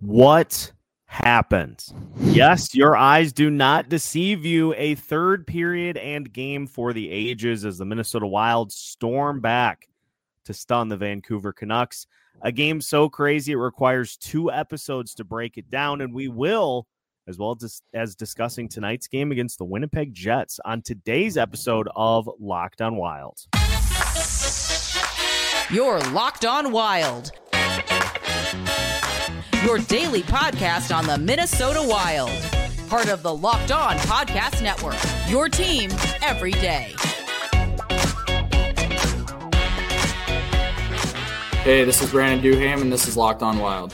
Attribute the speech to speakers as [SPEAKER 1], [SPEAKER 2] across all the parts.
[SPEAKER 1] What happened? Yes, your eyes do not deceive you. A third period and game for the ages as the Minnesota Wild storm back to stun the Vancouver Canucks. A game so crazy it requires two episodes to break it down, and we will, as well as, as discussing tonight's game against the Winnipeg Jets on today's episode of Locked on Wild.
[SPEAKER 2] You're Locked on Wild your daily podcast on the Minnesota Wild. Part of the Locked On Podcast Network. Your team every day.
[SPEAKER 3] Hey, this is Brandon Duham, and this is Locked On Wild.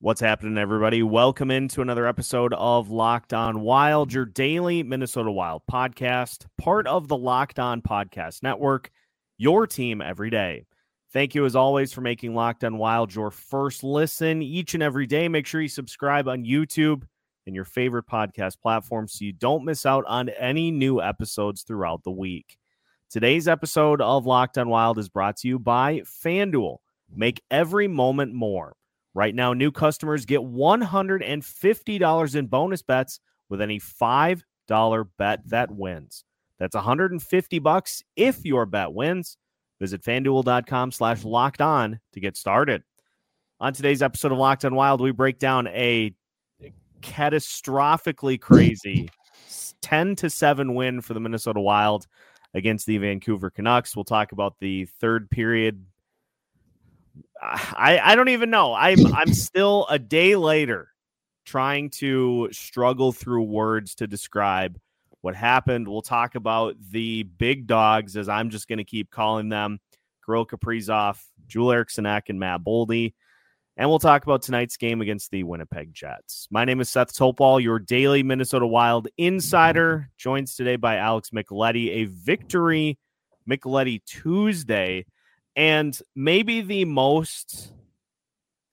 [SPEAKER 1] What's happening, everybody? Welcome into another episode of Locked On Wild, your daily Minnesota Wild podcast, part of the Locked On Podcast Network, your team every day. Thank you, as always, for making Locked on Wild your first listen each and every day. Make sure you subscribe on YouTube and your favorite podcast platform so you don't miss out on any new episodes throughout the week. Today's episode of Locked on Wild is brought to you by FanDuel. Make every moment more. Right now, new customers get $150 in bonus bets with any $5 bet that wins. That's 150 bucks if your bet wins. Visit fanduel.com slash locked on to get started. On today's episode of Locked on Wild, we break down a catastrophically crazy 10 to 7 win for the Minnesota Wild against the Vancouver Canucks. We'll talk about the third period. I, I don't even know. I'm I'm still a day later trying to struggle through words to describe what happened. We'll talk about the big dogs, as I'm just going to keep calling them Kirill Kaprizov, Joel Eriksson Ek and Matt Boldy. And we'll talk about tonight's game against the Winnipeg Jets. My name is Seth Toupal, your daily Minnesota Wild insider, joined today by Alex Micheletti, a victory Micheletti Tuesday, and maybe the most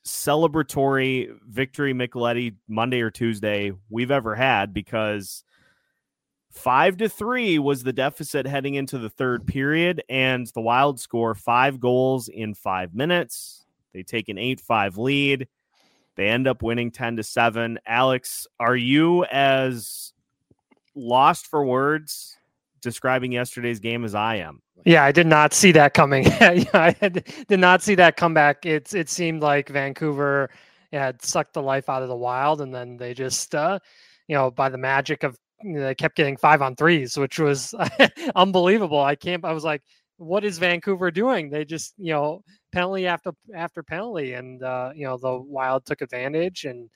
[SPEAKER 1] celebratory victory Micheletti Monday or Tuesday we've ever had because Five to three was the deficit heading into the third period, and the Wild score five goals in five minutes. They take an 8 5 lead. They end up winning 10 to 7. Alex, are you as lost for words describing yesterday's game as I am?
[SPEAKER 4] Yeah, I did not see that coming. I did not see that comeback. It's it seemed like Vancouver had sucked the life out of the Wild, and then they just, uh, you know, by the magic of they kept getting five on threes, which was unbelievable. I can't. I was like, what is Vancouver doing? They just you know penalty after after penalty, and uh, you know the Wild took advantage, and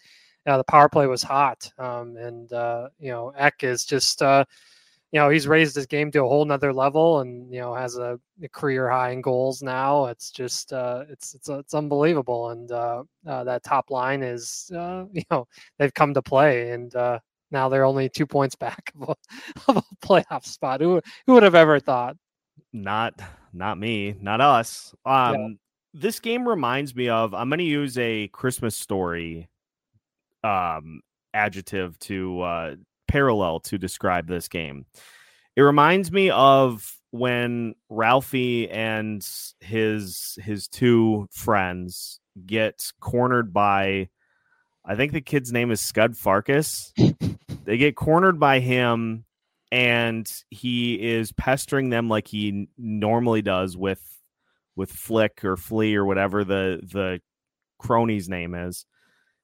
[SPEAKER 4] uh, the power play was hot. Um, and uh, you know Ek is just uh, you know he's raised his game to a whole nother level, and you know has a, a career high in goals now. It's just uh, it's it's it's unbelievable, and uh, uh, that top line is uh, you know they've come to play, and uh, now they're only two points back of a, of a playoff spot. Who who would have ever thought?
[SPEAKER 1] Not not me, not us. Um, yeah. This game reminds me of. I'm going to use a Christmas story um, adjective to uh, parallel to describe this game. It reminds me of when Ralphie and his his two friends get cornered by I think the kid's name is Scut Farkus. they get cornered by him, and he is pestering them like he normally does with with Flick or Flea or whatever the the crony's name is.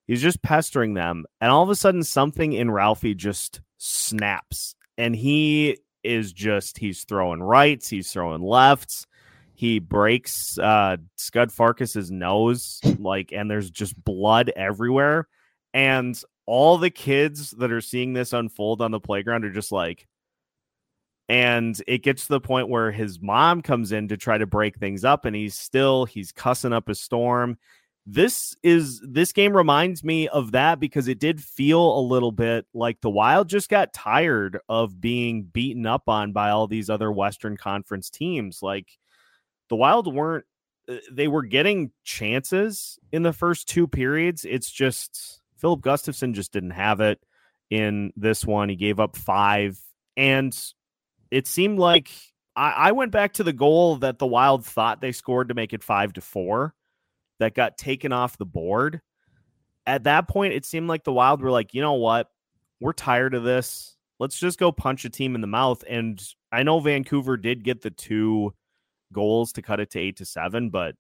[SPEAKER 1] He's just pestering them, and all of a sudden, something in Ralphie just snaps, and he is just he's throwing rights, he's throwing lefts, he breaks uh Scut Farkus's nose, like, and there's just blood everywhere. And all the kids that are seeing this unfold on the playground are just like, and it gets to the point where his mom comes in to try to break things up, and he's still he's cussing up a storm. This is this game reminds me of that because it did feel a little bit like the Wild just got tired of being beaten up on by all these other Western Conference teams. Like the Wild weren't uh, they were getting chances in the first two periods. It's just Filip Gustavsson just didn't have it in this one. He gave up five, and it seemed like I, I went back to the goal that the Wild thought they scored to make it five to four. that got taken off the board. At that point, it seemed like the Wild were like, you know what? We're tired of this. Let's just go punch a team in the mouth. And I know Vancouver did get the two goals to cut it to eight to seven, but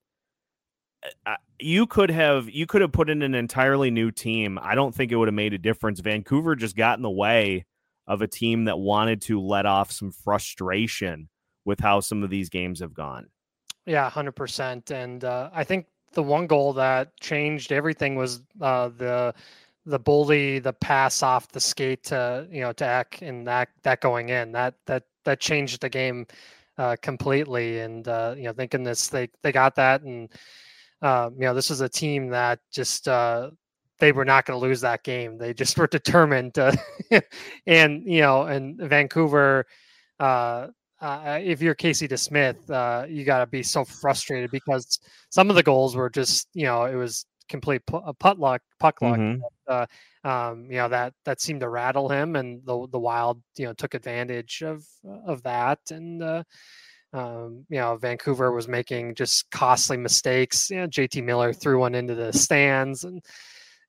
[SPEAKER 1] you could have you could have put in an entirely new team. I don't think it would have made a difference. Vancouver just got in the way of a team that wanted to let off some frustration with how some of these games have gone.
[SPEAKER 4] Yeah, hundred percent. And uh, I think the one goal that changed everything was uh, the the bully, the pass off the skate to you know to Ek and that that going in that that that changed the game uh, completely. And uh, you know, thinking this, they they got that, and uh, you know, this was a team that just uh, they were not going to lose that game. They just were determined. To, and you know, and Vancouver. Uh, uh, if you're Casey DeSmith, uh, you got to be so frustrated because some of the goals were just, you know, it was complete pu- putt luck, puck luck.
[SPEAKER 1] Mhm.
[SPEAKER 4] Uh, um, you know that that seemed to rattle him, and the the Wild, you know, took advantage of of that, and uh, um, you know, Vancouver was making just costly mistakes. You know, JT Miller threw one into the stands, and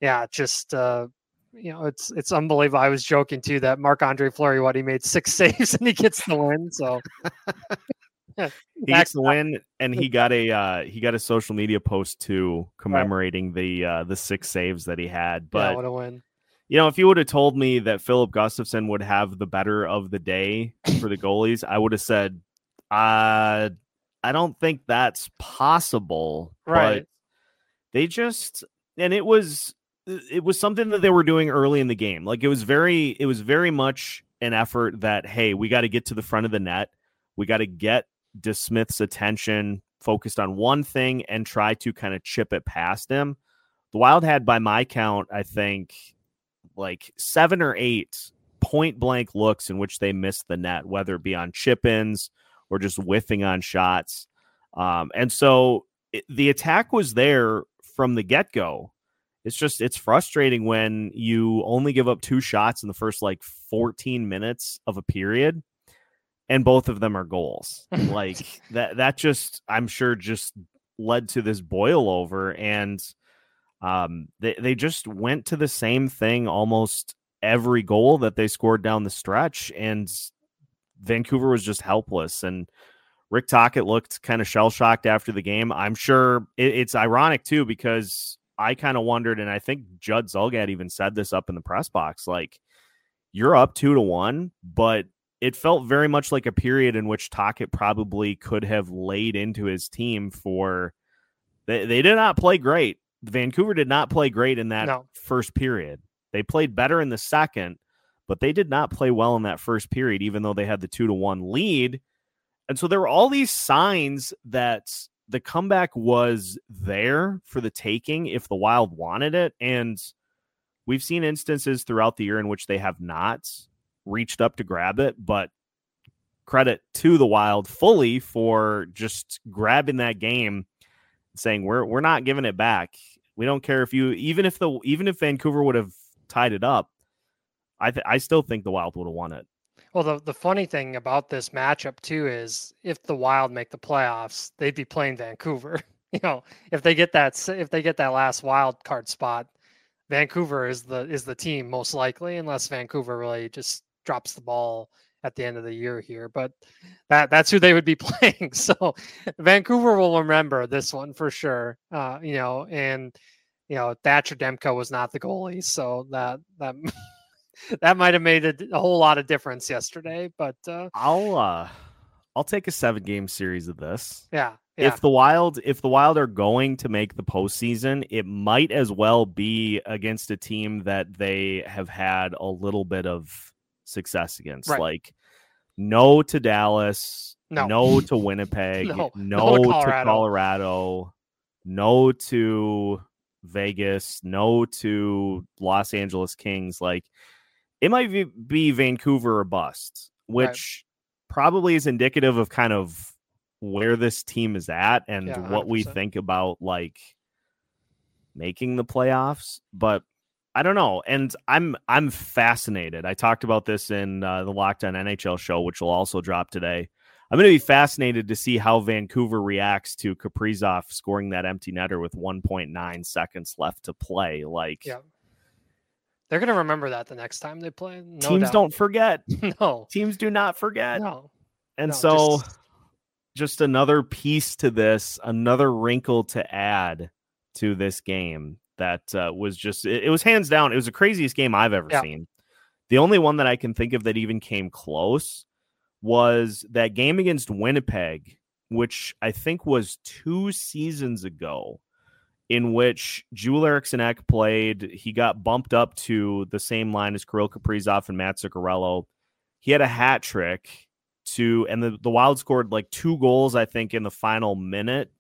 [SPEAKER 4] yeah, just uh, you know, it's it's unbelievable. I was joking too that Marc Andre Fleury, what he made six saves and he gets the win. So
[SPEAKER 1] He gets the win, and he got a uh, he got a social media post too commemorating the uh, the six saves that he had.
[SPEAKER 4] yeah,
[SPEAKER 1] But
[SPEAKER 4] what a win!
[SPEAKER 1] you know, if you would have told me that Filip Gustavsson would have the better of the day for the goalies, I would have said, uh, I don't think that's possible.
[SPEAKER 4] Right.
[SPEAKER 1] But they just and it was it was something that they were doing early in the game. Like it was very it was very much an effort that hey, we got to get to the front of the net. We got to get DeSmith's attention focused on one thing and try to kind of chip it past him. The Wild had, by my count, I think like seven or eight point blank looks in which they missed the net, whether it be on chip ins or just whiffing on shots. Um, and so it, the attack was there from the get go. It's just, it's frustrating when you only give up two shots in the first like 14 minutes of a period and both of them are goals. like that, that just, I'm sure, just led to this boil over. And um, they, they just went to the same thing almost every goal that they scored down the stretch. And Vancouver was just helpless. And Rick Tocchet looked kind of shell shocked after the game. I'm sure it, it's ironic too, because I kind of wondered, and I think Judd Zulgad even said this up in the press box like, you're up two to one, but it felt very much like a period in which Tocchet probably could have laid into his team for. They, they did not play great. Vancouver did not play great in that
[SPEAKER 4] No.
[SPEAKER 1] first period. They played better in the second, but they did not play well in that first period, even though they had the two to one lead. And so there were all these signs that the comeback was there for the taking if the Wild wanted it. And we've seen instances throughout the year in which they have not reached up to grab it, but credit to the Wild fully for just grabbing that game saying we're we're not giving it back. We don't care if you even if the even if Vancouver would have tied it up, I th- I still think the Wild would have won it.
[SPEAKER 4] Well, the, the funny thing about this matchup too is if the Wild make the playoffs, they'd be playing Vancouver. You know, if they get that if they get that last wild card spot, Vancouver is the is the team most likely, unless Vancouver really just drops the ball at the end of the year here. But that that's who they would be playing. So Vancouver will remember this one for sure. Uh, you know, and you know Thatcher Demko was not the goalie, so that that that might have made a, a whole lot of difference yesterday. But uh,
[SPEAKER 1] I'll uh I'll take a seven game series of this.
[SPEAKER 4] yeah, yeah,
[SPEAKER 1] If the Wild if the Wild are going to make the postseason, it might as well be against a team that they have had a little bit of success against.
[SPEAKER 4] Right.
[SPEAKER 1] Like no to Dallas,
[SPEAKER 4] No.
[SPEAKER 1] to Winnipeg,
[SPEAKER 4] No.
[SPEAKER 1] no,
[SPEAKER 4] No to
[SPEAKER 1] to
[SPEAKER 4] Colorado.
[SPEAKER 1] Colorado, no to Vegas, no to Los Angeles Kings. Like it might be, Vancouver or bust,
[SPEAKER 4] Right.
[SPEAKER 1] which probably is indicative of kind of where this team is at and
[SPEAKER 4] Yeah,
[SPEAKER 1] what we think about like making the playoffs. But I don't know, and I'm I'm fascinated. I talked about this in uh, the Locked On NHL show, which will also drop today. I'm going to be fascinated to see how Vancouver reacts to Kaprizov scoring that empty netter with 1.9 seconds left to play. Like,
[SPEAKER 4] yeah. They're going to remember that the next time they play.
[SPEAKER 1] No teams
[SPEAKER 4] doubt.
[SPEAKER 1] don't forget.
[SPEAKER 4] no.
[SPEAKER 1] Teams do not forget.
[SPEAKER 4] No.
[SPEAKER 1] And
[SPEAKER 4] no,
[SPEAKER 1] so,
[SPEAKER 4] just...
[SPEAKER 1] just another piece to this, another wrinkle to add to this game that uh, was just, it, it, was hands down, it was the craziest game I've ever yeah. seen. The only one that I can think of that even came close was that game against Winnipeg, which I think was two seasons ago, in which Joel Eriksson Ek played. He got bumped up to the same line as Kirill Kaprizov and Matt Zuccarello. He had a hat trick to, and the, the Wild scored like two goals, I think, in the final minute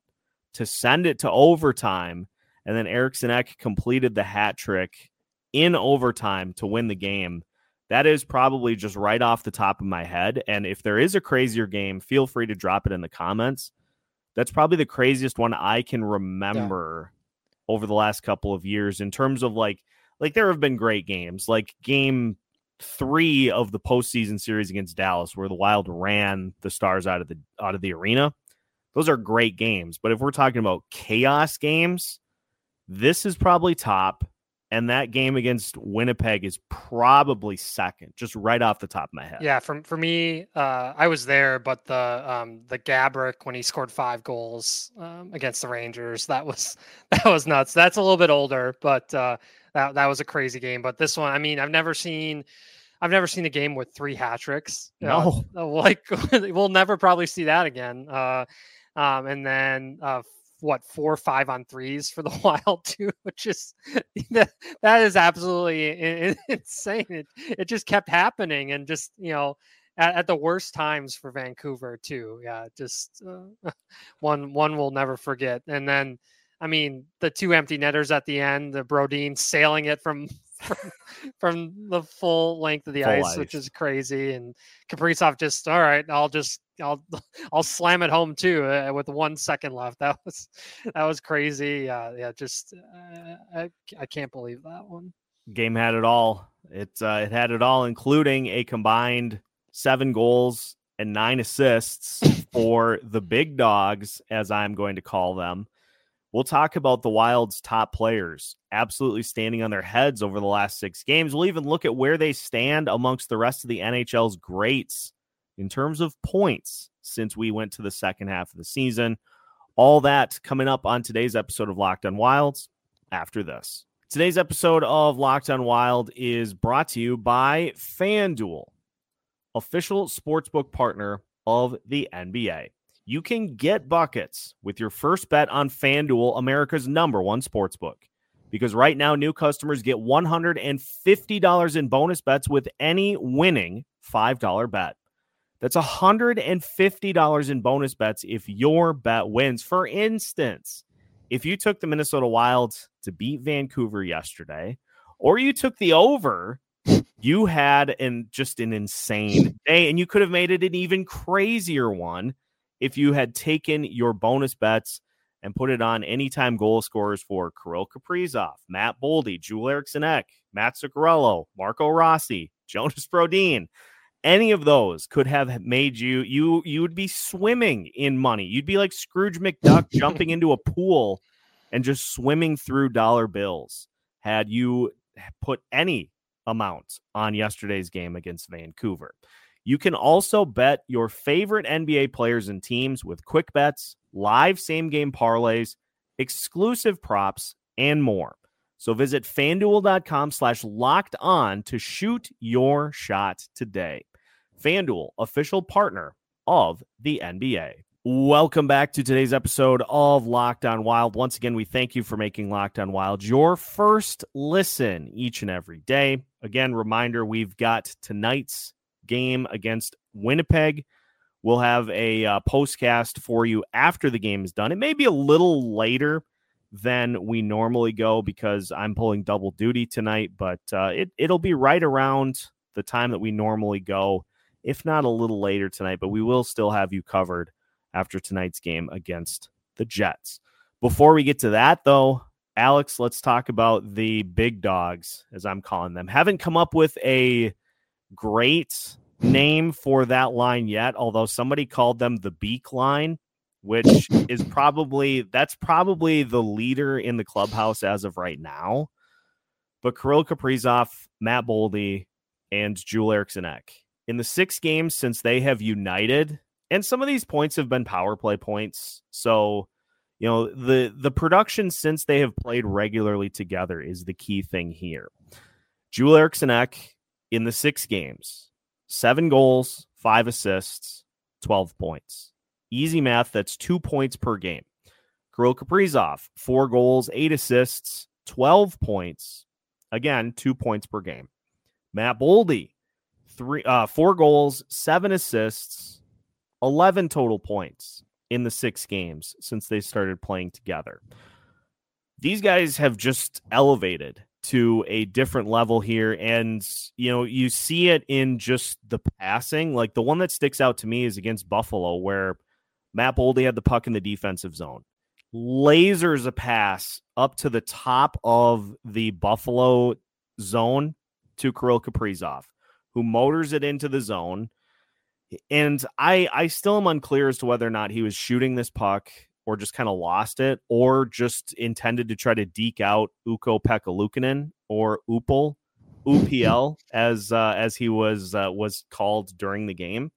[SPEAKER 1] to send it to overtime. And then Eriksson Ek completed the hat trick in overtime to win the game. That is probably just right off the top of my head. And if there is a crazier game, feel free to drop it in the comments. That's probably the craziest one I can remember yeah. over the last couple of years in terms of like, like there have been great games, like game three of the postseason series against Dallas, where the Wild ran the Stars out of the out of the arena. Those are great games. But if we're talking about chaos games, this is probably top and that game against Winnipeg is probably second, just right off the top of my head.
[SPEAKER 4] Yeah, for for me, uh, I was there, but the um, the Gaborik when he scored five goals um, against the Rangers, that was that was nuts. That's a little bit older, but uh, that that was a crazy game. But this one, I mean, I've never seen. I've never seen a game with three hat tricks.
[SPEAKER 1] No,
[SPEAKER 4] uh, like we'll never probably see that again. Uh, um, and then uh, what four five on threes for the Wild too, which is that is absolutely insane. It it just kept happening, and just you know. At, at the worst times for Vancouver too, yeah. Just uh, one one we'll never forget. And then, I mean, the two empty netters at the end, the Brodin sailing it from from, from the full length of the ice, ice, which is crazy. And Kaprizov just, all right, I'll just, I'll, I'll slam it home too uh, with one second left. That was, that was crazy. Uh, yeah, just, uh, I, I can't believe that one.
[SPEAKER 1] Game had it all. It, uh, it had it all, including a combined seven goals and nine assists for the big dogs, as I'm going to call them. We'll talk about the Wild's top players absolutely standing on their heads over the last six games. We'll even look at where they stand amongst the rest of the NHL's greats in terms of points since we went to the second half of the season. All that coming up on today's episode of Locked on Wilds after this. Today's episode of Locked on Wild is brought to you by FanDuel, official sportsbook partner of the NBA you can get buckets with your first bet on FanDuel, America's number one sportsbook. Because right now, new customers get $150 in bonus bets with any winning $5 bet. That's $150 in bonus bets if your bet wins. For instance, if you took the Minnesota Wild to beat Vancouver yesterday, or you took the over, you had an just an insane day, and you could have made it an even crazier one if you had taken your bonus bets and put it on anytime goal scorers for Kirill Kaprizov, Matt Boldy, Joel Eriksson Ek, Matt Zuccarello, Marco Rossi, Jonas Brodin. Any of those could have made you you you would be swimming in money. You'd be like Scrooge McDuck jumping into a pool and just swimming through dollar bills had you put any amount on yesterday's game against Vancouver. You can also bet your favorite NBA players and teams with quick bets, live same game parlays, exclusive props, and more. So visit fanduel.com slash locked on to shoot your shot today. FanDuel, official partner of the NBA. Welcome back to today's episode of Locked On Wild. Once again, we thank you for making Locked On Wild your first listen each and every day. Again, reminder we've got tonight's game against Winnipeg. We'll have a uh, postcast for you after the game is done. It may be a little later than we normally go because I'm pulling double duty tonight, but uh, it, it'll be right around the time that we normally go, if not a little later tonight. But we will still have you covered after tonight's game against the Jets. Before we get to that, though, Alex, let's talk about the big dogs, as I'm calling them. Haven't come up with a great name for that line yet, although somebody called them the beak line, which is probably that's probably the leader in the clubhouse as of right now. But Kirill Kaprizov, Matt Boldy, and Joel Eriksson Ek. In the six games since they have united, and some of these points have been power play points. So, you know, the the production since they have played regularly together is the key thing here. Joel Eriksson Ek in the six games, seven goals, five assists, 12 points. Easy math, that's two points per game. Kirill Kaprizov, four goals, eight assists, 12 points. Again, two points per game. Matt Boldy, three, uh, four goals, seven assists, 11 total points in the six games since they started playing together. These guys have just elevated to a different level here. And, you know, you see it in just the passing. Like the one that sticks out to me is against Buffalo, where Matt Boldy had the puck in the defensive zone, lasers a pass up to the top of the Buffalo zone to Kirill Kaprizov, who motors it into the zone. And I I still am unclear as to whether or not he was shooting this puck or just kind of lost it or just intended to try to deke out Ukko-Pekka Luukkonen or Upel, UPL as uh, as he was uh, was called during the game.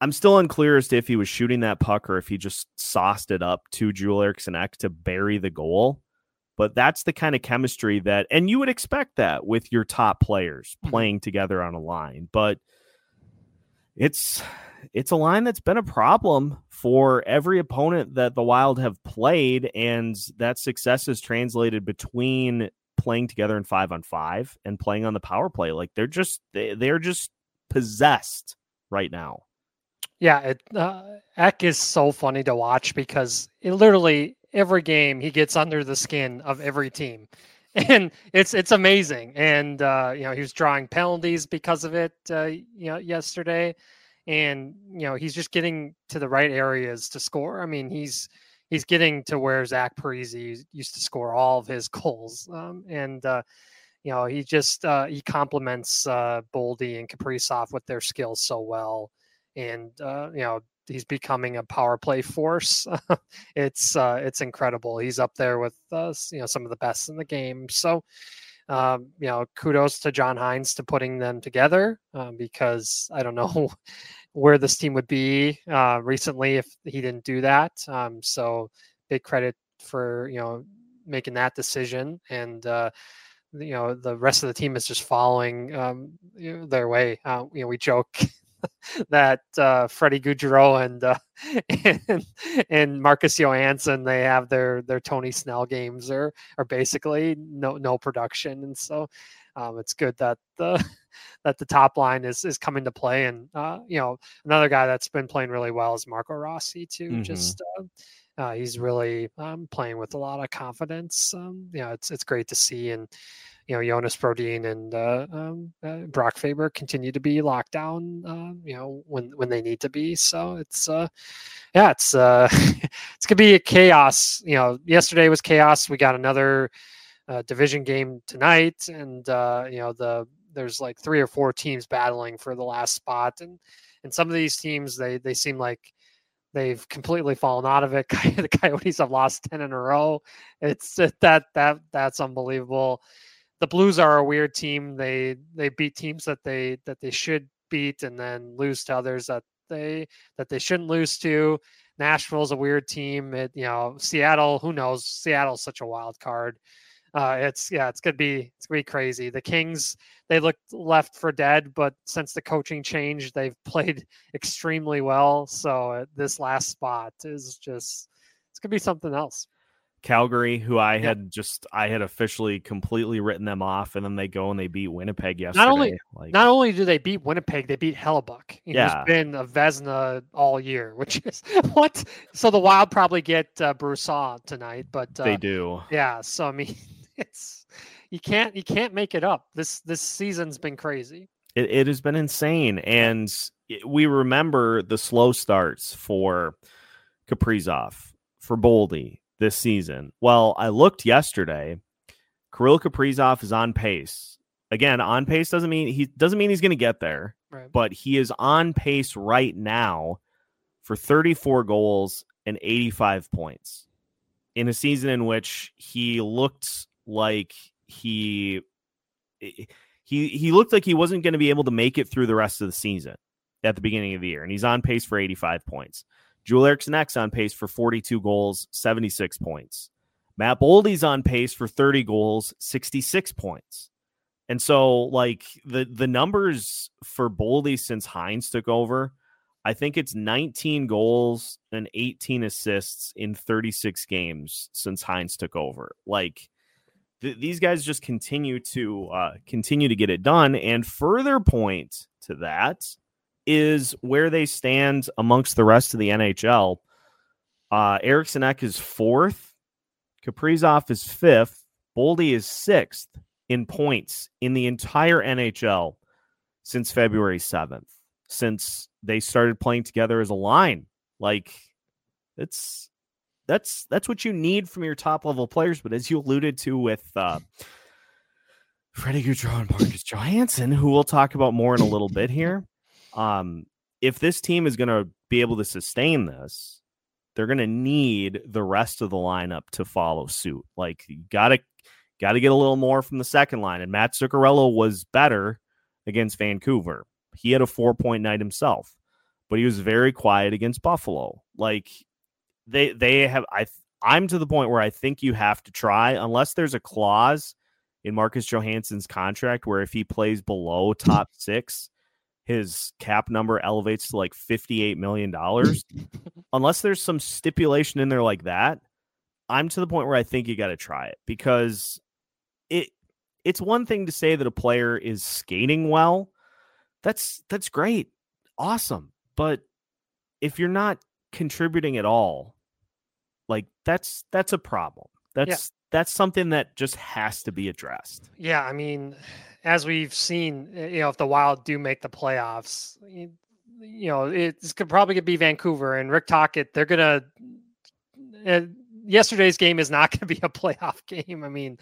[SPEAKER 1] I'm still unclear as to if he was shooting that puck or if he just sauced it up to Joel Eriksson Ek to bury the goal. But that's the kind of chemistry that, and you would expect that with your top players
[SPEAKER 4] Mm-hmm.
[SPEAKER 1] playing together on a line. But it's it's a line that's been a problem for every opponent that the Wild have played, and that success is translated between playing together in five on five and playing on the power play. Like they're just they, they're just possessed right now.
[SPEAKER 4] Yeah, it, uh, Ek is so funny to watch because it literally every game he gets under the skin of every team, and it's it's amazing. And uh, you know he was drawing penalties because of it. Uh, you know yesterday, and you know he's just getting to the right areas to score. I mean he's he's getting to where Zach Parise used to score all of his goals, um, and uh, you know he just uh, he complements uh, Boldy and Kaprizov with their skills so well and uh, you know he's becoming a power play force. it's uh, it's incredible. He's up there with uh, you know some of the best in the game. So um, you know kudos to John Hynes to putting them together um, because I don't know where this team would be uh, recently if he didn't do that. Um, so big credit for you know making that decision and. Uh, you know the rest of the team is just following um, their way. Uh, you know, we joke that uh, Freddie Gaudreau and uh, and and Marcus Johansson they have their their Tony Snell games are are basically no no production, and so um, it's good that the that the top line is is coming to play. And uh, you know another guy that's been playing really well is Marco Rossi too.
[SPEAKER 1] Mhm.
[SPEAKER 4] Just uh, he's really um, playing with a lot of confidence. Um, you know, it's it's great to see and you know Jonas Brodin and uh, um, uh, Brock Faber continue to be locked down. Uh, you know when when they need to be. So it's uh, yeah, it's uh, it's gonna be a chaos. You know, yesterday was chaos. We got another uh, division game tonight, and you know the there's like three or four teams battling for the last spot, and and some of these teams they they seem like they've completely fallen out of it. the Coyotes have lost ten in a row. It's uh, that that that's unbelievable the Blues are a weird team. They they beat teams that they that they should beat and then lose to others that they that they shouldn't lose to. Nashville's a weird team. It, you know, Seattle, who knows? Seattle's such a wild card. Uh, it's yeah, it's gonna be it's gonna be crazy. The Kings they looked left for dead, but since the coaching change, they've played extremely well. So uh, this last spot is just it's gonna be something else.
[SPEAKER 1] Calgary, who I
[SPEAKER 4] Yep.
[SPEAKER 1] had just I had officially completely written them off, and then they go and they beat Winnipeg yesterday.
[SPEAKER 4] Not only-
[SPEAKER 1] like,
[SPEAKER 4] Not only do they beat Winnipeg, they beat Hellebuyck. Who's
[SPEAKER 1] Yeah.
[SPEAKER 4] been a Vezina all year, which is what. So the Wild probably get uh, Brossoit tonight, but uh,
[SPEAKER 1] they do.
[SPEAKER 4] yeah. So I mean, it's you can't you can't make it up. This this season's been crazy.
[SPEAKER 1] It, it has been insane, and we remember the slow starts for Kaprizov, for Boldy this season. Well, I looked yesterday. Kirill Kaprizov is on pace. Again, on pace doesn't mean he doesn't mean he's going to get there.
[SPEAKER 4] Right.
[SPEAKER 1] but he is on pace right now for 34 goals and 85 points in a season in which he looked like he he he looked like he wasn't going to be able to make it through the rest of the season at the beginning of the year and he's on pace for 85 points. Joel Eriksson Ek on pace for 42 goals, 76 points. Matt Boldy's on pace for 30 goals, 66 points. And so like the the numbers for Boldy since Hynes took over, I think it's 19 goals and 18 assists in 36 games since Hynes took over. Like th- these guys just continue to uh, continue to get it done. And further point to that is where they stand amongst the rest of the NHL. Uh, Eriksson Ek is fourth, Kaprizov is fifth, Boldy is sixth in points in the entire NHL since February 7th, since they started playing together as a line. Like it's that's that's what you need from your top level players. But as you alluded to with uh Freddie Gaudreau and Marcus Johansson, who we'll talk about more in a little bit here. Um, if this team is gonna be able to sustain this, they're gonna need the rest of the lineup to follow suit. Like you gotta got to get a little more from the second line. And Matt Zuccarello was better against Vancouver. He had a four point night himself, but he was very quiet against Buffalo. Like they they have I I'm to the point where I think you have to try unless there's a clause in Marcus Johansson's contract where if he plays below top 6 his cap number elevates to like 58 million dollars unless there's some stipulation in there like that I'm to the point where I think you got to try it because it it's one thing to say that a player is skating well. That's that's great. Awesome. But if you're not contributing at all, like that's that's a problem. That's yeah. that's something that just has to be addressed.
[SPEAKER 4] Yeah, I mean, as we've seen, eh, you know, if the Wild do make the playoffs, you, know, it's could probably be Vancouver and Rick Tocchet. They're gonna uh, yesterday's game is not going to be a playoff game. I mean,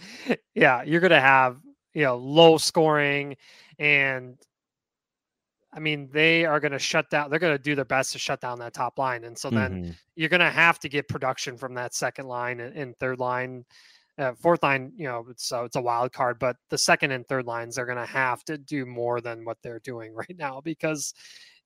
[SPEAKER 4] yeah, you're going to have, you know, low scoring and I mean, they are going to shut down. They're going to do their best to shut down that top line, and so then mm-hmm. you're going to have to get production from that second line and, and third line, uh, fourth line. You know, so it's a wild card, but the second and third lines are going to have to do more than what they're doing right now because,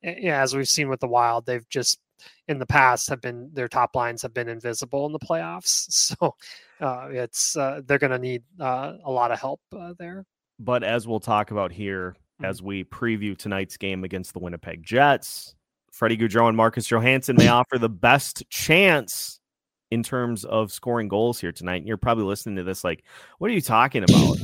[SPEAKER 4] eh, yeah, as we've seen with the Wild, they've just in the past have been their top lines have been invisible in the playoffs. So uh, it's uh, they're going to need uh, a lot of help uh, there.
[SPEAKER 1] But as we'll talk about here mm-hmm. as we preview tonight's game against the Winnipeg Jets, Freddie Gaudreau and Marcus Johansson may offer the best chance in terms of scoring goals here tonight. And you're probably listening to this like, what are you talking about?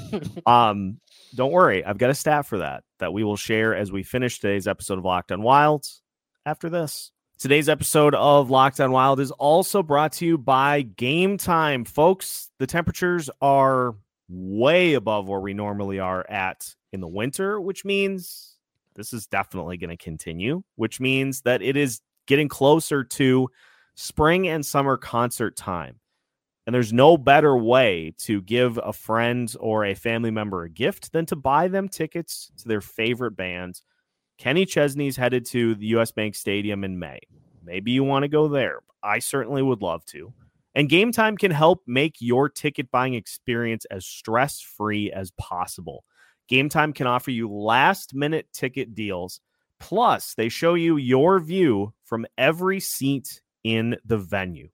[SPEAKER 1] um, don't worry, I've got a stat for that that we will share as we finish today's episode of Locked on Wilds after this. Today's episode of Locked On Wild is also brought to you by Game Time. Folks, the temperatures are way above where we normally are at in the winter, which means this is definitely going to continue, which means that it is getting closer to spring and summer concert time. And there's no better way to give a friend or a family member a gift than to buy them tickets to their favorite bands Kenny Chesney's headed to the US Bank Stadium in May. Maybe you want to go there. I certainly would love to. And Game Time can help make your ticket buying experience as stress free as possible. Game Time can offer you last minute ticket deals. Plus, they show you your view from every seat in the venue.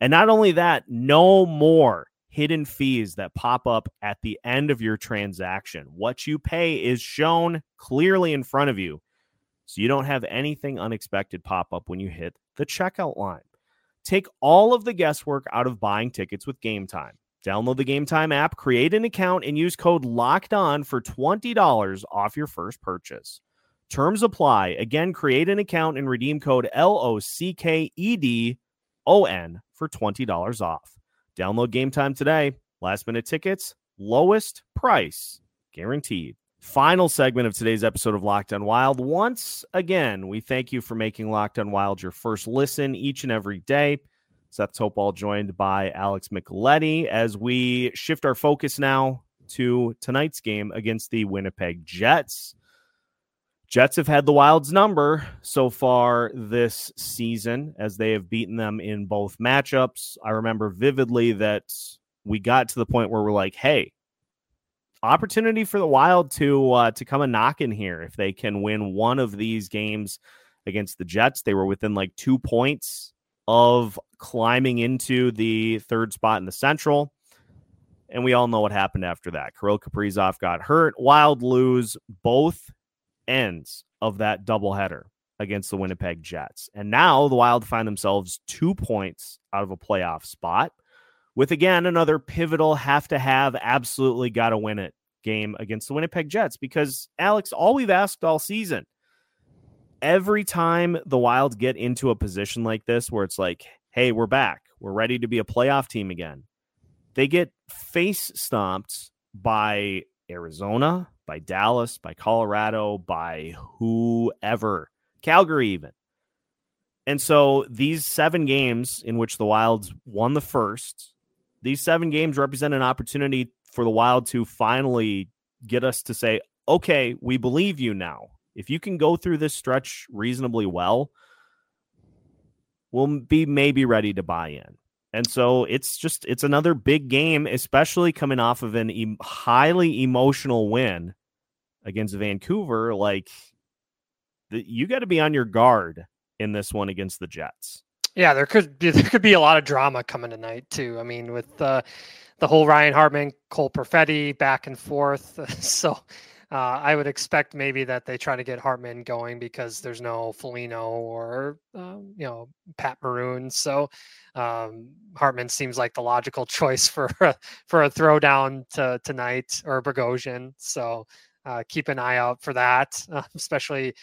[SPEAKER 1] And not only that, no more hidden fees that pop up at the end of your transaction. What you pay is shown clearly in front of you so you don't have anything unexpected pop up when you hit the checkout line. Take all of the guesswork out of buying tickets with Game Time. Download the Game Time app, create an account, and use code LOCKED ON for $20 off your first purchase. Terms apply. Again, create an account and redeem code L O C K E D O N for $20 off. Download Game Time today. Last minute tickets, lowest price guaranteed. Final segment of today's episode of Locked on Wild. Once again, we thank you for making Locked on Wild your first listen each and every day. Seth Toupal joined by Alex Micheletti as we shift our focus now to tonight's game against the Winnipeg Jets. Jets have had the Wild's number so far this season as they have beaten them in both matchups. I remember vividly that we got to the point where we're like, hey, opportunity for the Wild to uh, to come a knock in here if they can win one of these games against the Jets. They were within like two points of climbing into the third spot in the Central. And we all know what happened after that. Kirill Kaprizov got hurt. Wild lose both ends of that doubleheader against the Winnipeg Jets. And now the Wild find themselves two points out of a playoff spot with again another pivotal have to have absolutely got to win it game against the Winnipeg Jets because Alex all we've asked all season every time the Wild get into a position like this where it's like hey we're back we're ready to be a playoff team again they get face stomped by Arizona by Dallas, by Colorado, by whoever, Calgary, even. And so these seven games in which the Wilds won the first, these seven games represent an opportunity for the Wild to finally get us to say, okay, we believe you now. If you can go through this stretch reasonably well, we'll be maybe ready to buy in. And so it's just it's another big game, especially coming off of an highly emotional win against Vancouver, like the, you got to be on your guard in this one against the Jets.
[SPEAKER 4] Yeah, there could be there could be a lot of drama coming tonight too. I mean, with uh, the whole Ryan Hartman, Cole Perfetti back and forth. So uh, I would expect maybe that they try to get Hartman going because there's no Foligno or um, you know Pat Maroon. So um, Hartman seems like the logical choice for a, for a throwdown to tonight or Bogosian. So uh, keep an eye out for that. Uh, especially,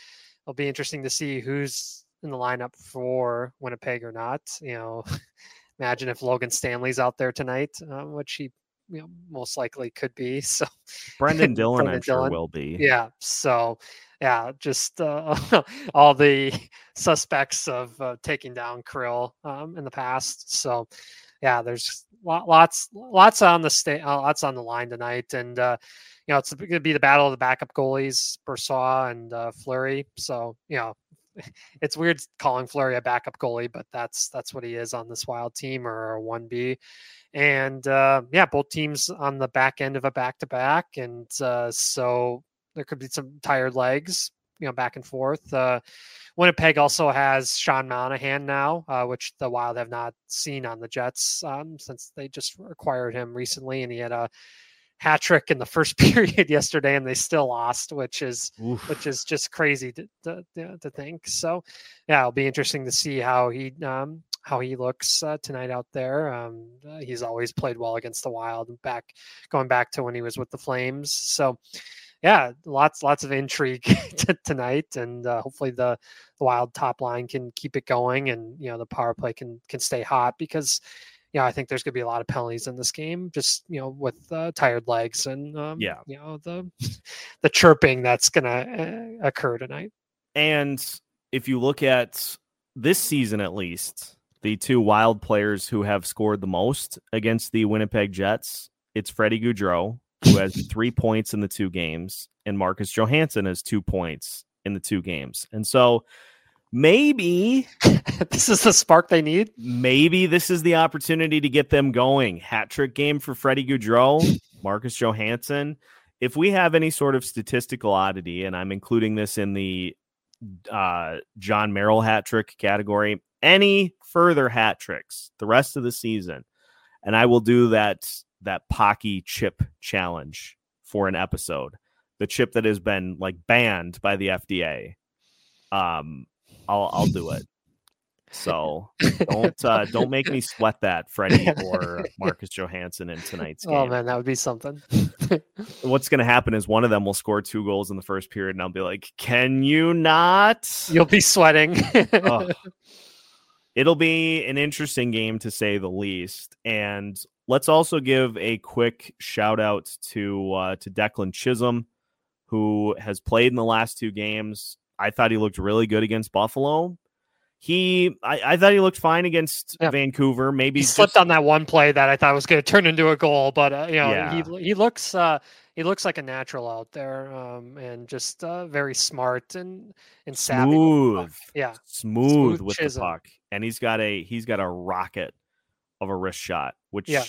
[SPEAKER 4] it'll be interesting to see who's in the lineup for Winnipeg or not. You know, imagine if Logan Stanley's out there tonight, uh, which he you know, most likely could be. So
[SPEAKER 1] Brendan Dillon, Brendan I'm Dillon. sure will be.
[SPEAKER 4] Yeah. So yeah, just uh, all the suspects of uh, taking down Krill um, in the past. So yeah, there's lots lots on the state, uh, lots on the line tonight, and uh, you know, it's going to be the battle of the backup goalies, Brossoit and uh, Fleury. So, you know, it's weird calling Fleury a backup goalie, but that's that's what he is on this wild team or a one B. And uh, yeah, both teams on the back end of a back to back, and uh, so there could be some tired legs, you know, back and forth. Uh, Winnipeg also has Sean Monahan now, uh, which the Wild have not seen on the Jets um, since they just acquired him recently, and he had a hat trick in the first period yesterday, and they still lost, which is Oof. which is just crazy to, to, to think. So, yeah, it'll be interesting to see how he um, how he looks uh, tonight out there. Um, uh, he's always played well against the Wild, back going back to when he was with the Flames. So, yeah, lots lots of intrigue tonight, and uh, hopefully the the Wild top line can keep it going, and you know the power play can can stay hot because yeah, I think there's going to be a lot of penalties in this game, just you know, with uh, tired legs and um, yeah, you know the the chirping that's going to uh, occur tonight.
[SPEAKER 1] And if you look at this season, at least the two wild players who have scored the most against the Winnipeg Jets, it's Freddie Gaudreau who has three points in the two games, and Marcus Johansson has two points in the two games, and so maybe
[SPEAKER 4] this is the spark they need.
[SPEAKER 1] Maybe this is the opportunity to get them going. Hat trick game for Freddie Gaudreau, Marcus Johansson. If we have any sort of statistical oddity, and I'm including this in the uh, Jon Merrill hat trick category, any further hat tricks the rest of the season, and I will do that that Paqui chip challenge for an episode. The chip that has been like banned by the FDA. Um, I'll I'll do it. So don't uh, don't make me sweat that, Freddie or Marcus Johansson in tonight's oh, game.
[SPEAKER 4] Oh man, that would be something.
[SPEAKER 1] What's going to happen is one of them will score two goals in the first period, and I'll be like, "Can you not?"
[SPEAKER 4] You'll be sweating. oh.
[SPEAKER 1] It'll be an interesting game to say the least. And let's also give a quick shout out to uh, to Declan Chisholm, who has played in the last two games I thought he looked really good against Buffalo. he I, I thought he looked fine against
[SPEAKER 4] Yeah.
[SPEAKER 1] Vancouver. Maybe
[SPEAKER 4] he
[SPEAKER 1] just-
[SPEAKER 4] slipped on that one play that I thought was going to turn into a goal, but uh, you know
[SPEAKER 1] Yeah.
[SPEAKER 4] he he looks uh, he looks like a natural out there, um, and just uh, very smart and and savvy. with the puck.
[SPEAKER 1] smooth,
[SPEAKER 4] Yeah,
[SPEAKER 1] smooth,
[SPEAKER 4] Smooth
[SPEAKER 1] with
[SPEAKER 4] Chisholm.
[SPEAKER 1] the puck, and he's got a he's got a rocket of a wrist shot, which
[SPEAKER 4] Yeah.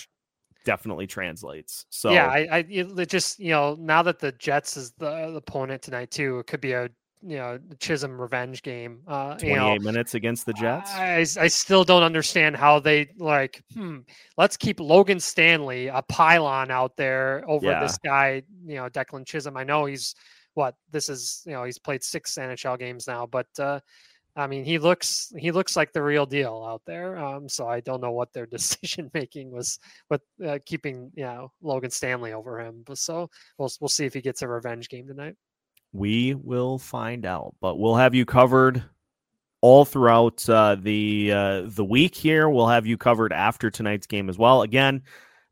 [SPEAKER 1] definitely translates. So
[SPEAKER 4] yeah. I, I it, just you know now that the Jets is the, the opponent tonight too, it could be a you know Chisholm revenge game. Uh, you know,
[SPEAKER 1] minutes against the Jets.
[SPEAKER 4] I, I still don't understand how they like. Hmm, let's keep Logan Stanley a pylon out there over
[SPEAKER 1] Yeah.
[SPEAKER 4] this guy. You know, Declan Chisholm. I know he's what this is. You know, he's played six NHL games now, but uh, I mean, he looks he looks like the real deal out there. Um, so I don't know what their decision making was with uh, keeping you know Logan Stanley over him. But so we'll we'll see if he gets a revenge game tonight.
[SPEAKER 1] We will find out, but we'll have you covered all throughout uh, the uh, the week. Here, we'll have you covered after tonight's game as well. Again,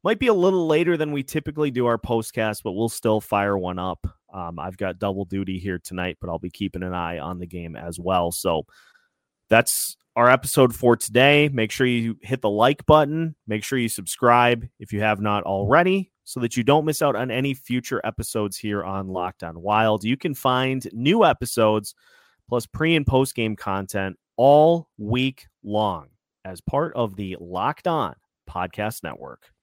[SPEAKER 1] might be a little later than we typically do our postcast, but we'll still fire one up. Um, I've got double duty here tonight, but I'll be keeping an eye on the game as well. So that's our episode for today. Make sure you hit the like button. Make sure you subscribe if you have not already so that you don't miss out on any future episodes here on Locked On Wild. You can find new episodes plus pre and post game content all week long as part of the Locked On Podcast Network.